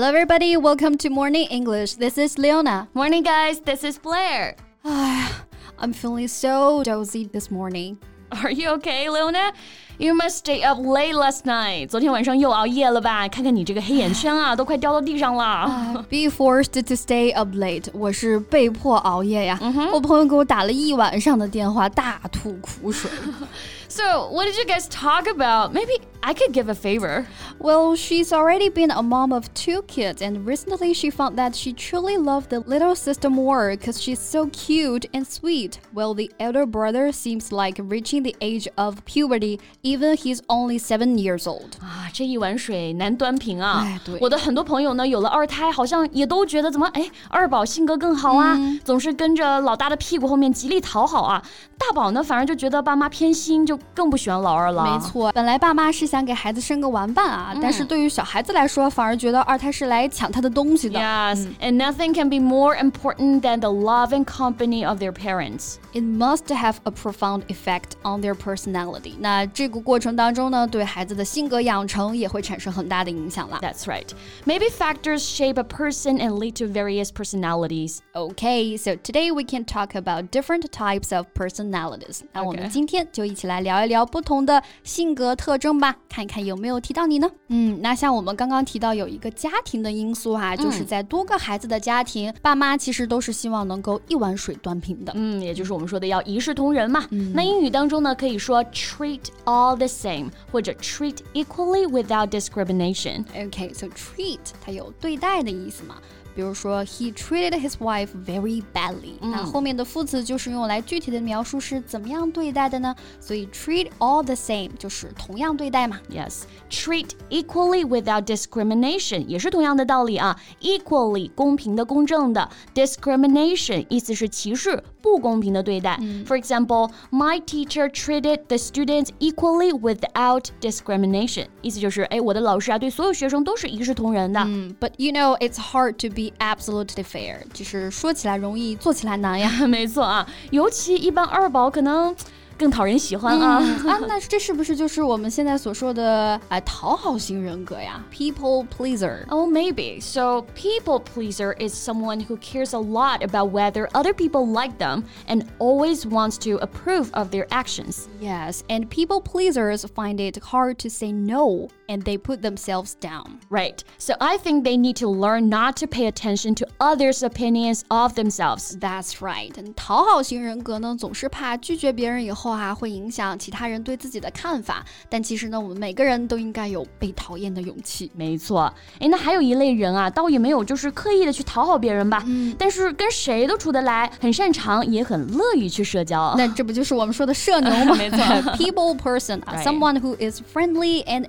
Hello, everybody. Welcome to Morning English. This is Leona. Morning, guys. This is Blair. I'm feeling so dozy this morning. Are you okay, Leona? You must stay up late last night. 昨天晚上又熬夜了吧？看看你这个黑眼圈啊，都快掉到地上了。Be forced to stay up late，我是被迫熬夜呀。我朋友给我打了一晚上的电话，大吐苦水。 So, what did you guys talk about? Maybe I could give a favor. Well, she's already been a mom of two kids, and recently she found that she truly loved the little sister more because she's so cute and sweet. Well, the elder brother seems like reaching the age of puberty, even he's only seven years old. 啊，这一碗水难端平啊！哎对我的很多朋友呢，有了二胎，好像也都觉得怎么哎，二宝性格更好啊，总是跟着老大的屁股后面极力讨好啊。大宝呢，反而就觉得爸妈偏心，就 更不喜欢老二了。没错，本来爸妈是想给孩子生个玩伴啊，但是对于小孩子来说，反而觉得二胎是来抢他的东西的。 Yes, and nothing can be more important than the love and company of their parents. It must have a profound effect on their personality。那这个过程当中呢，对孩子的性格养成也会产生很大的影响啦。 That's right. Maybe factors shape a person and lead to various personalities. Okay, so today we can talk about different types of personalities. 那我们 Okay. 今天就一起来聊 一聊不同的性格特征吧，看一看有没有提到你呢？嗯，那像我们刚刚提到有一个家庭的因素哈、就是在多个孩子的家庭，爸妈其实都是希望能够一碗水端平的。嗯，也就是我们说的要一视同仁嘛。那英语当中呢，可以说 treat all the same，或者 treat equally without discrimination。Okay, so treat 它有对待的意思嘛。比如说，He treated his wife very badly、那后面的副词就是用来具体的描述是怎么样对待的呢？所以 treat all the same 就是同样对待嘛。 Yes, treat equally without discrimination 也是同样的道理啊。Equally 公平的、公正的，discrimination 意思是歧视、不公平的对待。For example, my teacher treated the students equally without discrimination，意思就是，哎，我的老师啊，对所有学生都是一视同仁的。嗯，But you know it's hard to be absolutely fair，就是说起来容易，做起来难呀。没错啊，尤其一般二宝可能更讨人喜欢啊。啊，那这是不是就是我们现在所说的啊讨好型人格呀？People pleaser。 Oh, maybe. So, people pleaser is someone who cares a lot about whether other people like them and always wants to approve of their actions. Yes, and people pleasers find it hard to say no, and they put themselves down. Right. So, I think they need to learn not to pay attention to others' opinions of themselves. That's right. 讨好型人格呢，总是怕拒绝别人以后啊，会影响其他人对自己的看法。但其实呢，我们每个人都应该有被讨厌的勇气。没错，哎，那还有一类人啊，倒也没有就是刻意的去讨好别人吧，但是跟谁都处得来，很擅长，也很乐于去社交。那这不就是我们说的社牛吗？没错 People person 啊 Right. someone who is friendly and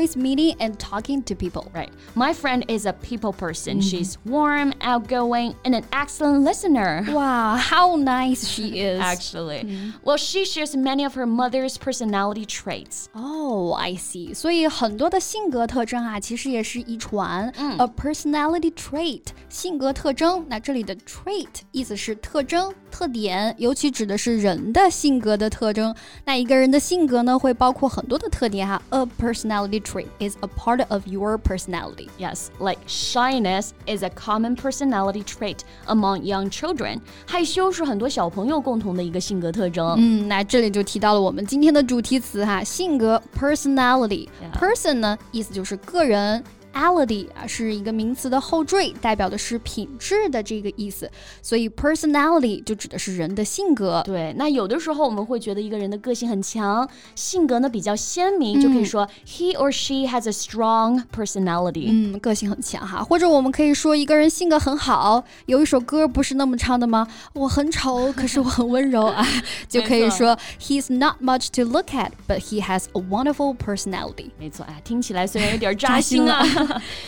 enjoys meeting and talking to people. Right. My friend is a people person. She's warm, outgoing, and an excellent listener. Wow, how nice she is. Actually, well, she shares many of her mother's personality traits. Oh, I see. 所以很多的性格特征啊，其实也是遗传。A personality trait，性格特征。那这里的 trait 意思是特征、特点，尤其指的是人的性格的特征。那一个人的性格呢，会包括很多的特点哈。A personality trait is a part of your personality. Yes, like shyness is a common personality trait among young children. 害羞是很多小朋友共同的一个性格特征。嗯，那这里就提到了我们今天的主题词哈，性格 personality。 Yeah. Person 呢，意思就是个人。 Ality 啊是一个名词的后缀，代表的是品质的这个意思，所以 personality 就指的是人的性格。对，那有的时候我们会觉得一个人的个性很强，性格呢比较鲜明，就可以说 he or she has a strong personality。嗯，个性很强哈，或者我们可以说一个人性格很好。有一首歌不是那么唱的吗？我很丑，可是我很温柔啊，就可以说 He's not much to look at, but he has a wonderful personality。没错，啊，听起来虽然有点扎心啊，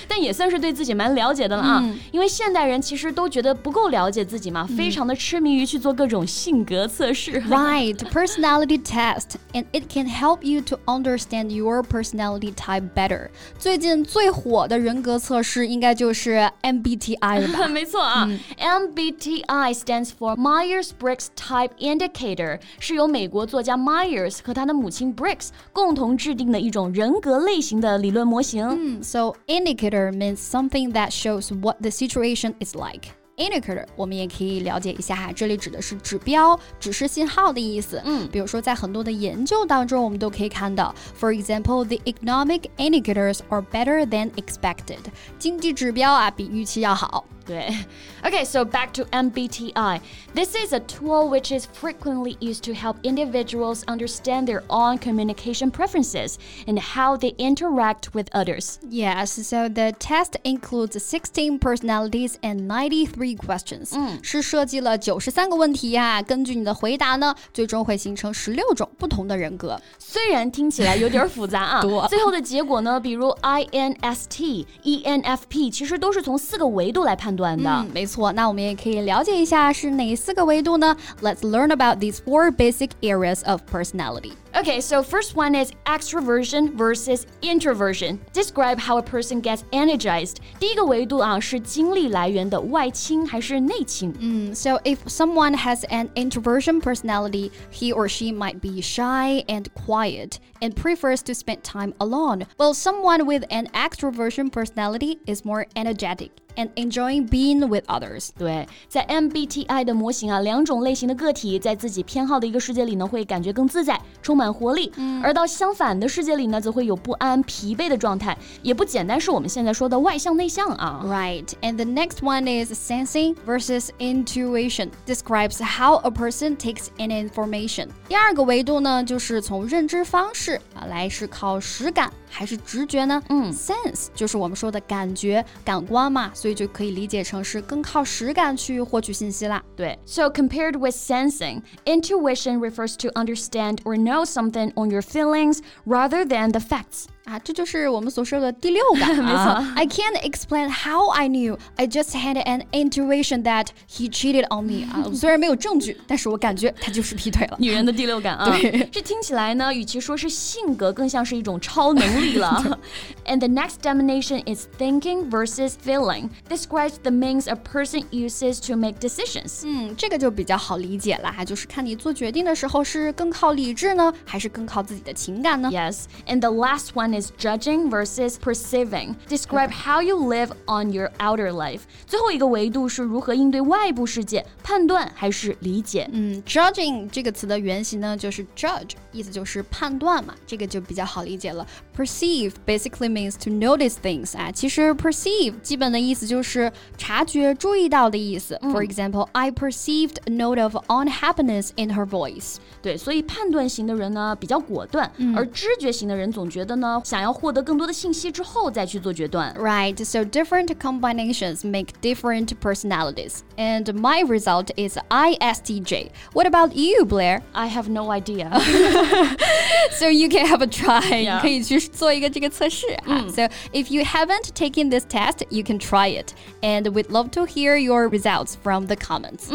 但也算是对自己蛮了解的了啊。因为现代人其实都觉得不够了解自己嘛，非常的痴迷于去做各种性格测试。Right, personality test, and it can help you to understand your personality type better. 最近最火的人格测试应该就是 MBTI 了吧？没错啊、m b t i stands for Myers-Briggs Type Indicator，是由美国作家 Myers 和他的母亲 Briggs 共同制定的一种人格类型的理论模型。嗯，So indicator means something that shows what the situation is like. Indicator 我们也可以了解一下哈，这里指的是指标、指示信号的意思。嗯，比如说在很多的研究当中，我们都可以看到，For example, the economic indicators are better than expected。经济指标啊，比预期要好。 Okay, so back to MBTI. This is a tool which is frequently used to help individuals understand their own communication preferences and how they interact with others. Yes, so the test includes 16 personalities and 93 questions. 嗯，是设计了九十三个问题呀、啊，根据你的回答呢，最终会形成十六种不同的人格。虽然听起来有点复杂啊，最后的结果呢，比如 INST、ENFP，其实都是从四个维度来判。 判断的。嗯，没错。那我们也可以了解一下是哪四个维度呢？Let's learn about these four basic areas of personality. Okay, so first one is extroversion versus introversion. Describe how a person gets energized. 第一个维度啊是精力来源的外倾还是内倾？嗯，So if someone has an introversion personality, he or she might be shy and quiet and prefers to spend time alone. While someone with an extroversion personality is more energetic and enjoying being with others. 对，在 MBTI 的模型啊，两种类型的个体在自己偏好的一个世界里呢，会感觉更自在，充满。 满活力，而到相反的世界里呢，则会有不安、疲惫的状态，也不简单是我们现在说的外向内向啊。Right, and the next one is sensing versus intuition. Describes how a person takes in information. 第二个维度呢，就是从认知方式啊来是靠实感还是直觉呢？嗯，sense 就是我们说的感觉、感官嘛，所以就可以理解成是更靠实感去获取信息啦。对，So compared with sensing, intuition refers to understand or know something on your feelings rather than the facts. 啊，这就是我们所说的第六感。没错，I can't explain how I knew. I just had an intuition that he cheated on me. 啊，虽然没有证据，但是我感觉他就是劈腿了。女人的第六感啊，对，这听起来呢，与其说是性格，更像是一种超能力了。And the next definition is thinking versus feeling. Describes the means a person uses to make decisions. 嗯，这个就比较好理解了哈，就是看你做决定的时候是更靠理智呢，还是更靠自己的情感呢？Yes, and the last one is judging versus perceiving. Describe how you live on your outer life. 最后一个维度是如何应对外部世界，判断还是理解。嗯，judging 这个词的原型呢就是 judge，意思就是判断嘛，这个就比较好理解了。Perceive basically means to notice things 啊，其实 perceive 基本的意思就是察觉、注意到的意思。For example, I perceived a note of unhappiness in her voice. 对，所以判断型的人呢比较果断，而知觉型的人总觉得呢 想要获得更多的信息之后再去做决断。Right, so different combinations make different personalities, and my result is ISTJ. What about you, Blair? I have no idea. so you can have a try. 可以去做一个这个测试啊。So if you haven't taken this test, you can try it, and we'd love to hear your results from the comments.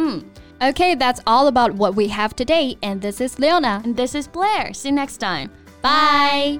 Okay, that's all about what we have today, and this is Leona. And this is Blair. See you next time. Bye.